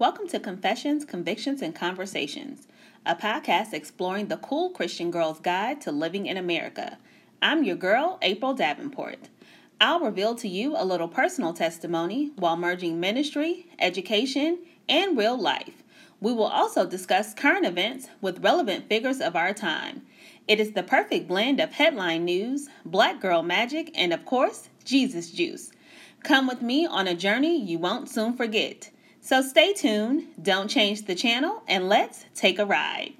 Welcome to Confessions, Convictions, and Conversations, a podcast exploring the cool Christian girl's guide to living in America. I'm your girl, April Davenport. I'll reveal to you a little personal testimony while merging ministry, education, and real life. We will also discuss current events with relevant figures of our time. It is the perfect blend of headline news, black girl magic, and of course, Jesus juice. Come with me on a journey you won't soon forget. So stay tuned, don't change the channel, and let's take a ride.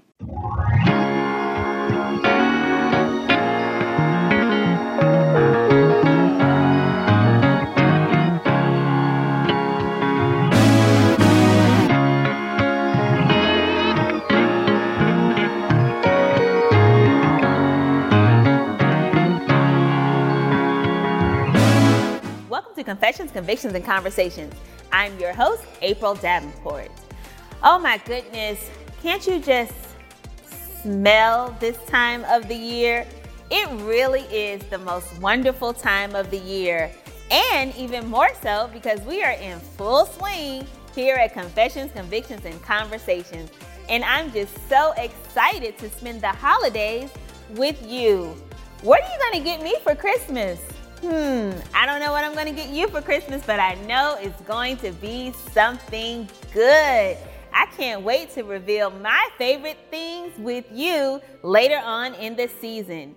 Confessions, Convictions, and Conversations. I'm your host, April Davenport. Oh my goodness, can't you just smell this time of the year? It really is the most wonderful time of the year, and even more so because we are in full swing here at Confessions, Convictions, and Conversations. And I'm just so excited to spend the holidays with you. What are you going to get me for Christmas? Hmm, I don't know what I'm going to get you for Christmas, but I know it's going to be something good. I can't wait to reveal my favorite things with you later on in the season.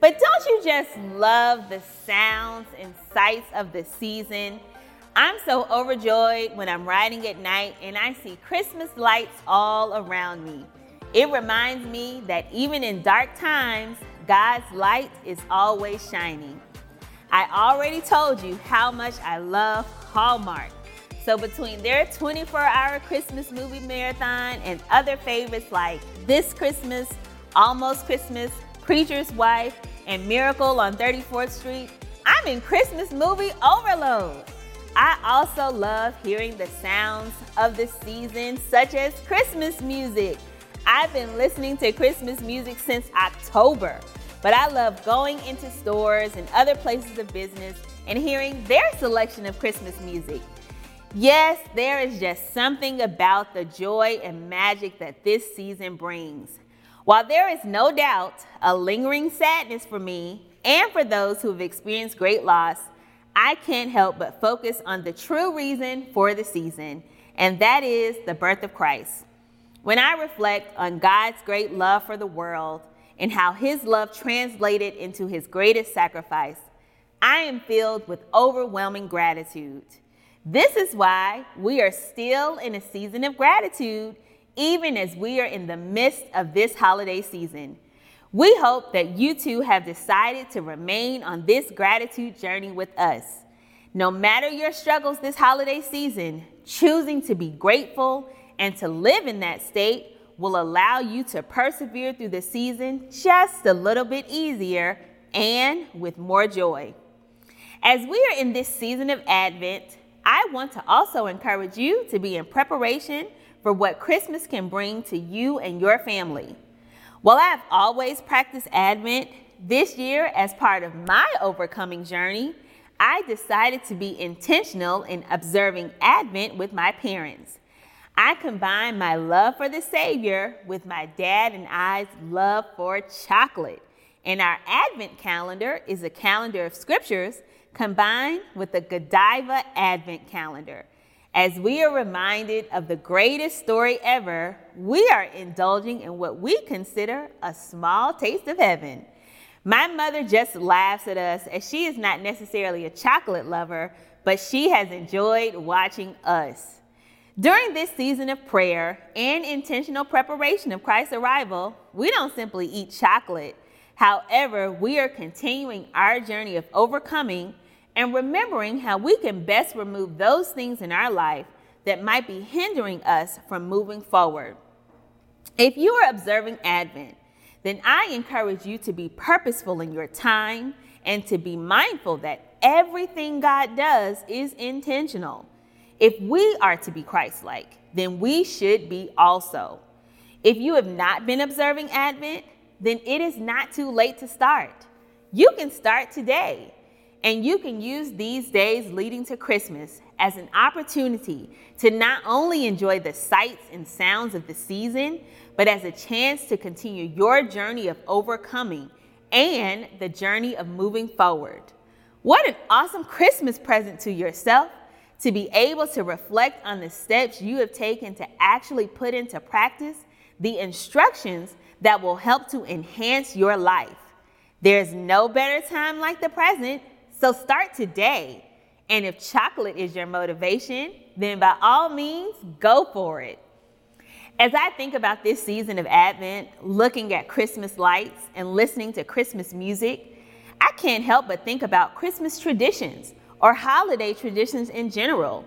But don't you just love the sounds and sights of the season? I'm so overjoyed when I'm riding at night and I see Christmas lights all around me. It reminds me that even in dark times, God's light is always shining. I already told you how much I love Hallmark. So, between their 24 hour Christmas movie marathon and other favorites like This Christmas, Almost Christmas, Preacher's Wife, and Miracle on 34th Street, I'm in Christmas movie overload. I also love hearing the sounds of the season, such as Christmas music. I've been listening to Christmas music since October. But I love going into stores and other places of business and hearing their selection of Christmas music. Yes, there is just something about the joy and magic that this season brings. While there is no doubt a lingering sadness for me and for those who have experienced great loss, I can't help but focus on the true reason for the season, and that is the birth of Christ. When I reflect on God's great love for the world, and how his love translated into his greatest sacrifice, I am filled with overwhelming gratitude. This is why we are still in a season of gratitude, even as we are in the midst of this holiday season. We hope that you too have decided to remain on this gratitude journey with us. No matter your struggles this holiday season, choosing to be grateful and to live in that state will allow you to persevere through the season just a little bit easier and with more joy. As we are in this season of Advent, I want to also encourage you to be in preparation for what Christmas can bring to you and your family. While I have always practiced Advent, this year, as part of my overcoming journey, I decided to be intentional in observing Advent with my parents. I combine my love for the Savior with my dad and I's love for chocolate. And our Advent calendar is a calendar of scriptures combined with the Godiva Advent calendar. As we are reminded of the greatest story ever, we are indulging in what we consider a small taste of heaven. My mother just laughs at us as she is not necessarily a chocolate lover, but she has enjoyed watching us. During this season of prayer and intentional preparation of Christ's arrival, we don't simply eat chocolate. However, we are continuing our journey of overcoming and remembering how we can best remove those things in our life that might be hindering us from moving forward. If you are observing Advent, then I encourage you to be purposeful in your time and to be mindful that everything God does is intentional. If we are to be Christ like, then we should be also. If you have not been observing Advent, then it is not too late to start. You can start today, and you can use these days leading to Christmas as an opportunity to not only enjoy the sights and sounds of the season, but as a chance to continue your journey of overcoming and the journey of moving forward. What an awesome Christmas present to yourself to be able to reflect on the steps you have taken to actually put into practice the instructions that will help to enhance your life. There's no better time like the present, so start today. And if chocolate is your motivation, then by all means, go for it. As I think about this season of Advent, looking at Christmas lights and listening to Christmas music, I can't help but think about Christmas traditions or holiday traditions in general.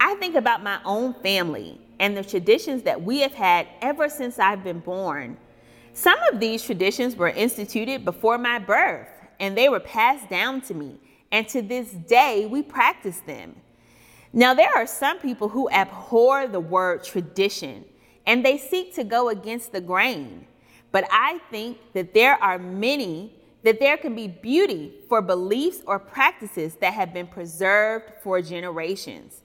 I think about my own family and the traditions that we have had ever since I've been born. Some of these traditions were instituted before my birth and they were passed down to me, and to this day we practice them. Now, there are some people who abhor the word tradition and they seek to go against the grain. But I think that there are many that there can be beauty for beliefs or practices that have been preserved for generations.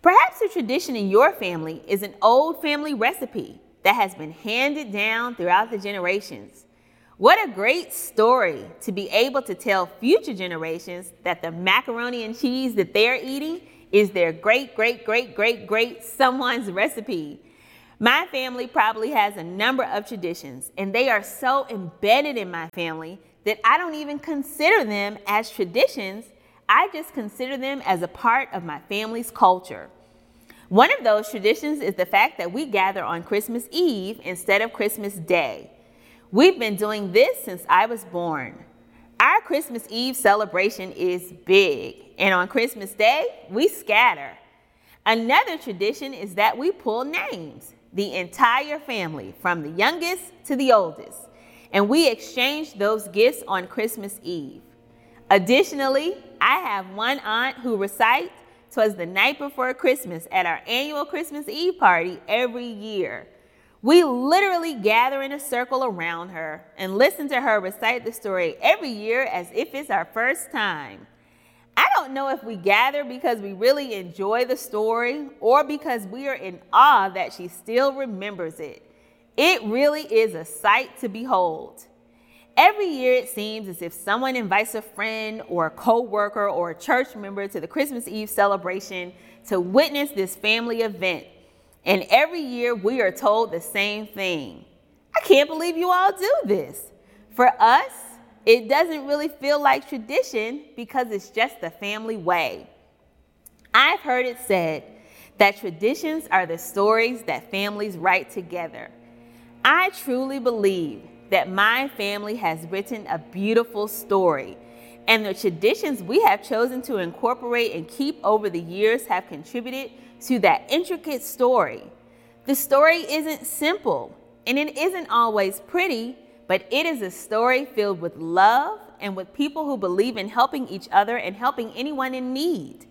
Perhaps a tradition in your family is an old family recipe that has been handed down throughout the generations. What a great story to be able to tell future generations that the macaroni and cheese that they're eating is their great, great, great, great, great someone's recipe. My family probably has a number of traditions, and they are so embedded in my family that I don't even consider them as traditions. I just consider them as a part of my family's culture. One of those traditions is the fact that we gather on Christmas Eve instead of Christmas Day. We've been doing this since I was born. Our Christmas Eve celebration is big, and on Christmas Day, we scatter. Another tradition is that we pull names, the entire family, from the youngest to the oldest and we exchange those gifts on Christmas Eve. Additionally, I have one aunt who recites "Twas the night before Christmas at our annual Christmas Eve party every year. We literally gather in a circle around her and listen to her recite the story every year as if it's our first time. I don't know if we gather because we really enjoy the story or because we are in awe that she still remembers it. It really is a sight to behold. Every year it seems as if someone invites a friend or a co-worker or a church member to the Christmas Eve celebration to witness this family event. And every year we are told the same thing. I can't believe you all do this. For us, it doesn't really feel like tradition because it's just the family way. I've heard it said that traditions are the stories that families write together. I truly believe that my family has written a beautiful story, and the traditions we have chosen to incorporate and keep over the years have contributed to that intricate story. The story isn't simple, and it isn't always pretty, but it is a story filled with love and with people who believe in helping each other and helping anyone in need.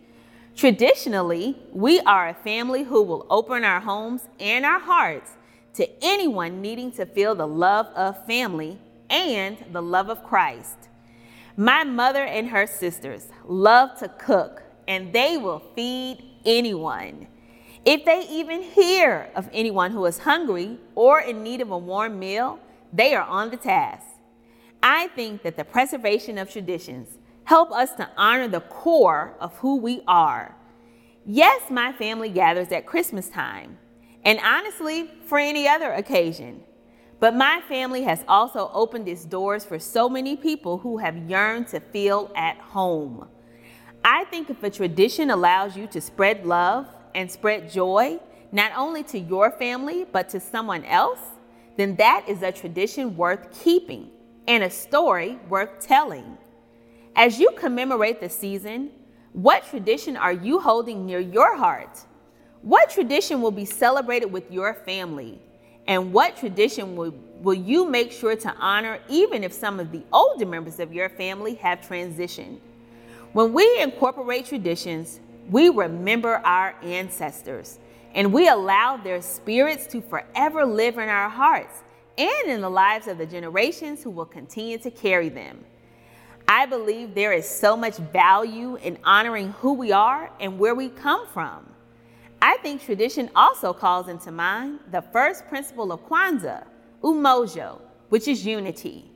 Traditionally, we are a family who will open our homes and our hearts to anyone needing to feel the love of family and the love of Christ. My mother and her sisters love to cook, and they will feed anyone. If they even hear of anyone who is hungry or in need of a warm meal, they are on the task. I think that the preservation of traditions help us to honor the core of who we are. Yes, my family gathers at Christmas time, and honestly, for any other occasion. But my family has also opened its doors for so many people who have yearned to feel at home. I think if a tradition allows you to spread love and spread joy, not only to your family, but to someone else, then that is a tradition worth keeping and a story worth telling. As you commemorate the season, what tradition are you holding near your heart? What tradition will be celebrated with your family? And what tradition will, will you make sure to honor even if some of the older members of your family have transitioned? When we incorporate traditions, we remember our ancestors and we allow their spirits to forever live in our hearts and in the lives of the generations who will continue to carry them. I believe there is so much value in honoring who we are and where we come from. I think tradition also calls into mind the first principle of Kwanzaa, umoja, which is unity.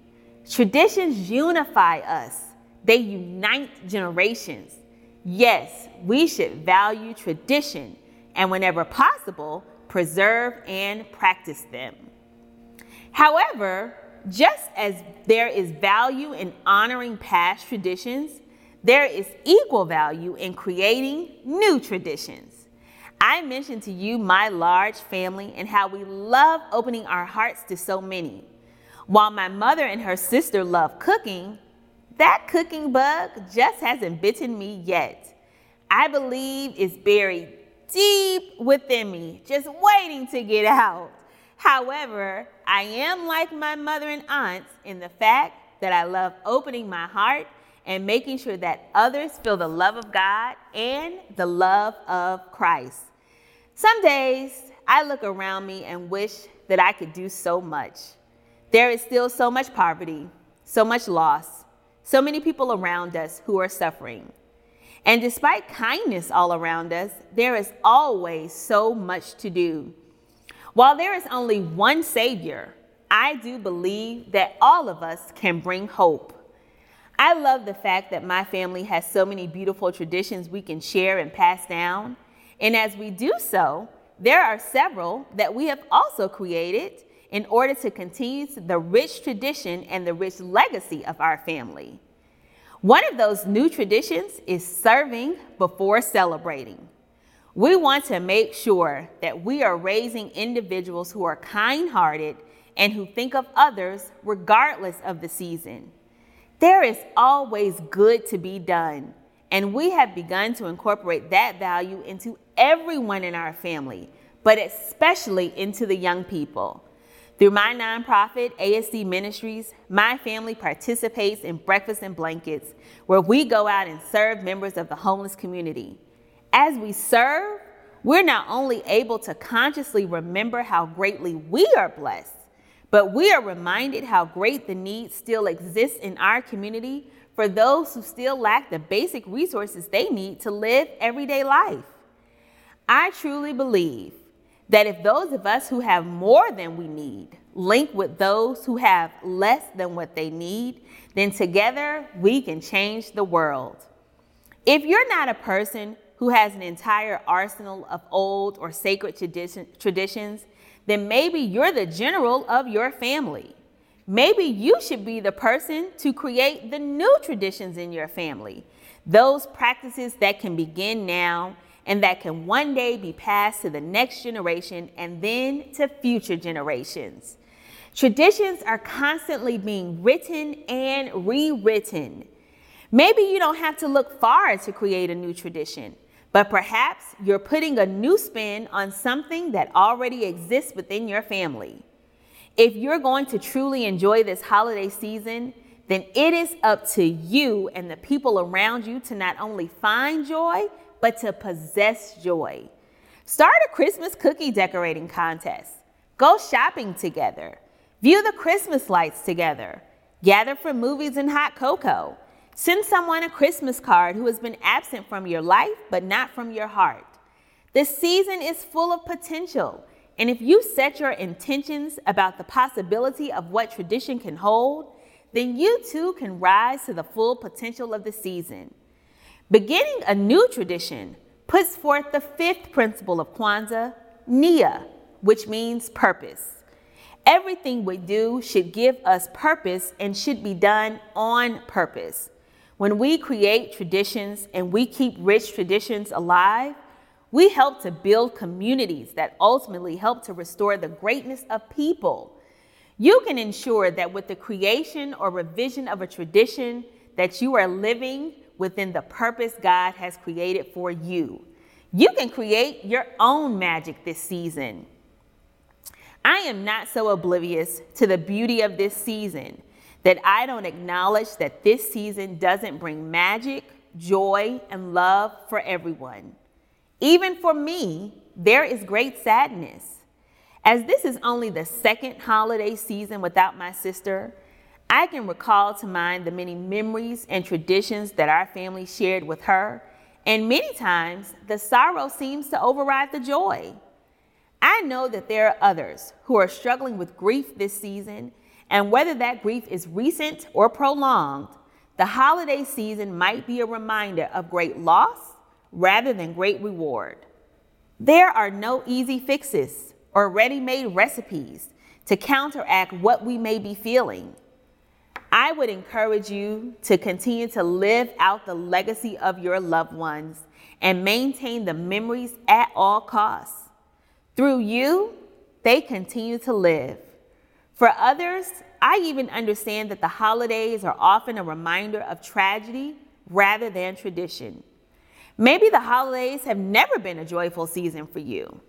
Traditions unify us, they unite generations. Yes, we should value tradition and, whenever possible, preserve and practice them. However, just as there is value in honoring past traditions, there is equal value in creating new traditions. I mentioned to you my large family and how we love opening our hearts to so many. While my mother and her sister love cooking, that cooking bug just hasn't bitten me yet. I believe it's buried deep within me, just waiting to get out. However, I am like my mother and aunts in the fact that I love opening my heart and making sure that others feel the love of God and the love of Christ. Some days I look around me and wish that I could do so much. There is still so much poverty, so much loss, so many people around us who are suffering. And despite kindness all around us, there is always so much to do. While there is only one Savior, I do believe that all of us can bring hope. I love the fact that my family has so many beautiful traditions we can share and pass down. And as we do so, there are several that we have also created in order to continue the rich tradition and the rich legacy of our family. One of those new traditions is serving before celebrating. We want to make sure that we are raising individuals who are kind hearted and who think of others regardless of the season. There is always good to be done, and we have begun to incorporate that value into everyone in our family, but especially into the young people. Through my nonprofit, ASD Ministries, my family participates in Breakfast and Blankets, where we go out and serve members of the homeless community. As we serve, we're not only able to consciously remember how greatly we are blessed, but we are reminded how great the need still exists in our community for those who still lack the basic resources they need to live everyday life. I truly believe that if those of us who have more than we need link with those who have less than what they need, then together we can change the world. If you're not a person who has an entire arsenal of old or sacred tradition, traditions, then maybe you're the general of your family. Maybe you should be the person to create the new traditions in your family, those practices that can begin now and that can one day be passed to the next generation and then to future generations. Traditions are constantly being written and rewritten. Maybe you don't have to look far to create a new tradition. But perhaps you're putting a new spin on something that already exists within your family. If you're going to truly enjoy this holiday season, then it is up to you and the people around you to not only find joy, but to possess joy. Start a Christmas cookie decorating contest. Go shopping together. View the Christmas lights together. Gather for movies and hot cocoa. Send someone a Christmas card who has been absent from your life, but not from your heart. This season is full of potential. And if you set your intentions about the possibility of what tradition can hold, then you too can rise to the full potential of the season. Beginning a new tradition puts forth the fifth principle of Kwanzaa, Nia, which means purpose. Everything we do should give us purpose and should be done on purpose. When we create traditions and we keep rich traditions alive, we help to build communities that ultimately help to restore the greatness of people. You can ensure that with the creation or revision of a tradition that you are living within the purpose God has created for you. You can create your own magic this season. I am not so oblivious to the beauty of this season that I don't acknowledge that this season doesn't bring magic, joy, and love for everyone. Even for me, there is great sadness. As this is only the second holiday season without my sister, I can recall to mind the many memories and traditions that our family shared with her, and many times the sorrow seems to override the joy. I know that there are others who are struggling with grief this season, and whether that grief is recent or prolonged, the holiday season might be a reminder of great loss rather than great reward. There are no easy fixes or ready made recipes to counteract what we may be feeling. I would encourage you to continue to live out the legacy of your loved ones and maintain the memories at all costs. Through you, they continue to live. For others, I even understand that the holidays are often a reminder of tragedy rather than tradition. Maybe the holidays have never been a joyful season for you.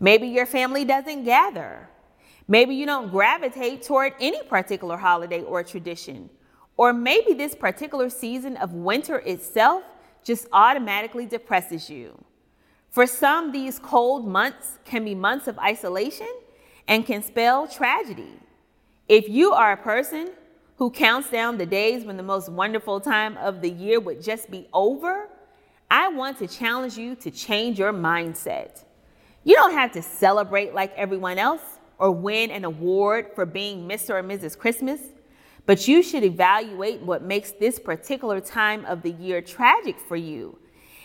Maybe your family doesn't gather. Maybe you don't gravitate toward any particular holiday or tradition. Or maybe this particular season of winter itself just automatically depresses you. For some, these cold months can be months of isolation and can spell tragedy. If you are a person who counts down the days when the most wonderful time of the year would just be over, I want to challenge you to change your mindset. You don't have to celebrate like everyone else or win an award for being Mr. or Mrs. Christmas, but you should evaluate what makes this particular time of the year tragic for you.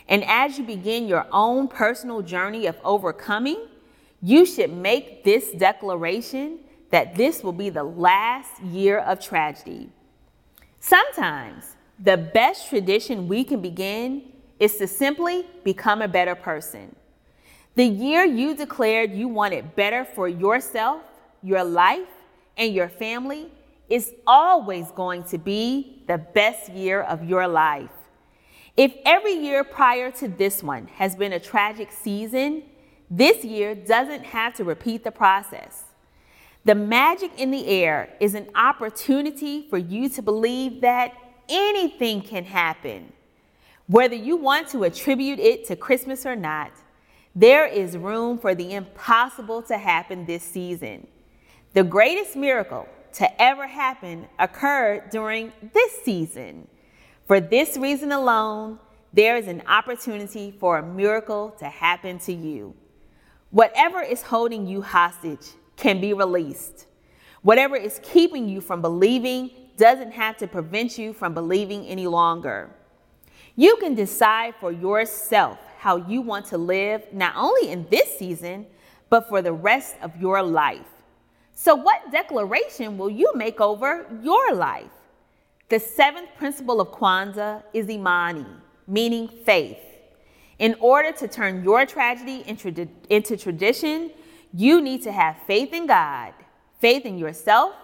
And as you begin your own personal journey of overcoming, you should make this declaration that this will be the last year of tragedy. Sometimes the best tradition we can begin is to simply become a better person. The year you declared you wanted better for yourself, your life, and your family is always going to be the best year of your life. If every year prior to this one has been a tragic season, this year doesn't have to repeat the process. The magic in the air is an opportunity for you to believe that anything can happen. Whether you want to attribute it to Christmas or not, there is room for the impossible to happen this season. The greatest miracle to ever happen occurred during this season. For this reason alone, there is an opportunity for a miracle to happen to you. Whatever is holding you hostage can be released. Whatever is keeping you from believing doesn't have to prevent you from believing any longer. You can decide for yourself how you want to live, not only in this season, but for the rest of your life. So, what declaration will you make over your life? The seventh principle of Kwanzaa is Imani, meaning faith. In order to turn your tragedy into, into tradition, you need to have faith in God, faith in yourself,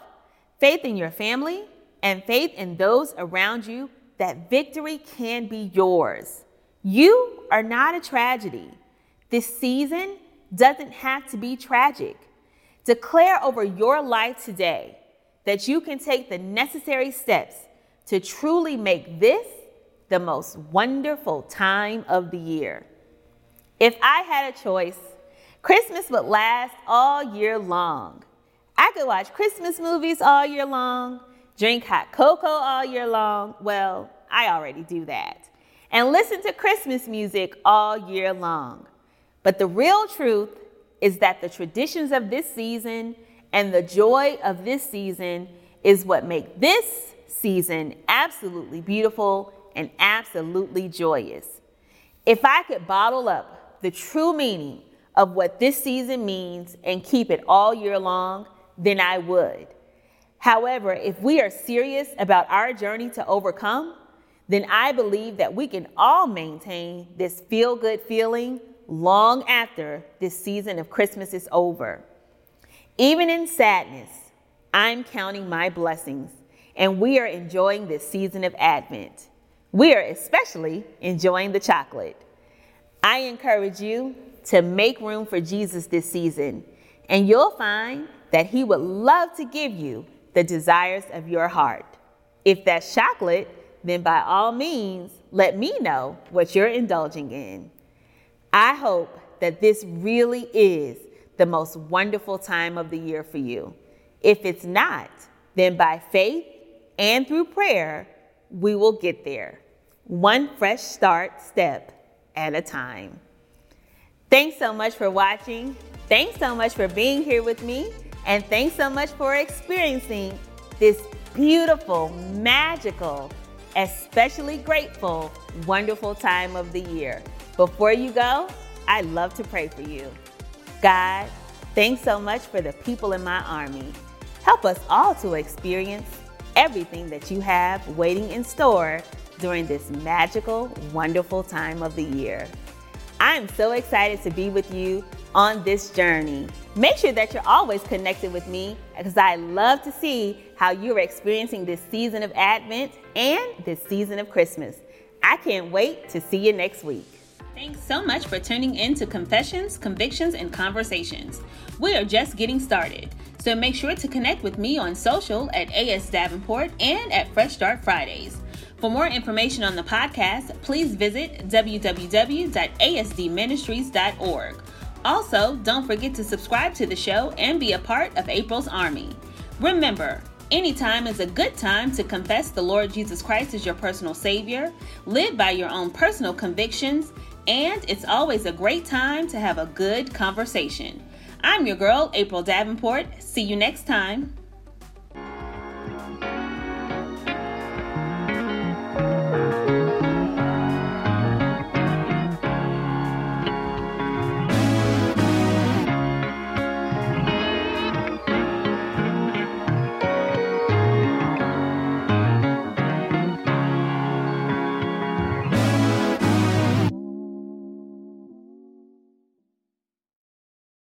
faith in your family, and faith in those around you that victory can be yours. You are not a tragedy. This season doesn't have to be tragic. Declare over your life today that you can take the necessary steps to truly make this the most wonderful time of the year. If I had a choice, Christmas would last all year long. I could watch Christmas movies all year long, drink hot cocoa all year long. Well, I already do that. And listen to Christmas music all year long. But the real truth is that the traditions of this season and the joy of this season is what make this season absolutely beautiful and absolutely joyous. If I could bottle up the true meaning of what this season means and keep it all year long, then I would. However, if we are serious about our journey to overcome, then I believe that we can all maintain this feel good feeling long after this season of Christmas is over. Even in sadness, I'm counting my blessings, and we are enjoying this season of Advent. We are especially enjoying the chocolate. I encourage you to make room for Jesus this season, and you'll find that He would love to give you the desires of your heart. If that's chocolate, then by all means, let me know what you're indulging in. I hope that this really is the most wonderful time of the year for you. If it's not, then by faith, and through prayer, we will get there, one fresh start step at a time. Thanks so much for watching. Thanks so much for being here with me. And thanks so much for experiencing this beautiful, magical, especially grateful, wonderful time of the year. Before you go, I love to pray for you. God, thanks so much for the people in my army. Help us all to experience everything that you have waiting in store during this magical, wonderful time of the year. I'm so excited to be with you on this journey. Make sure that you're always connected with me because I love to see how you're experiencing this season of Advent and this season of Christmas. I can't wait to see you next week. Thanks so much for tuning in to Confessions, Convictions, and Conversations. We are just getting started, so make sure to connect with me on social at AS Davenport and at Fresh Start Fridays. For more information on the podcast, please visit www.asdministries.org. Also, don't forget to subscribe to the show and be a part of April's Army. Remember, anytime is a good time to confess the Lord Jesus Christ as your personal Savior, live by your own personal convictions, and it's always a great time to have a good conversation. I'm your girl, April Davenport. See you next time.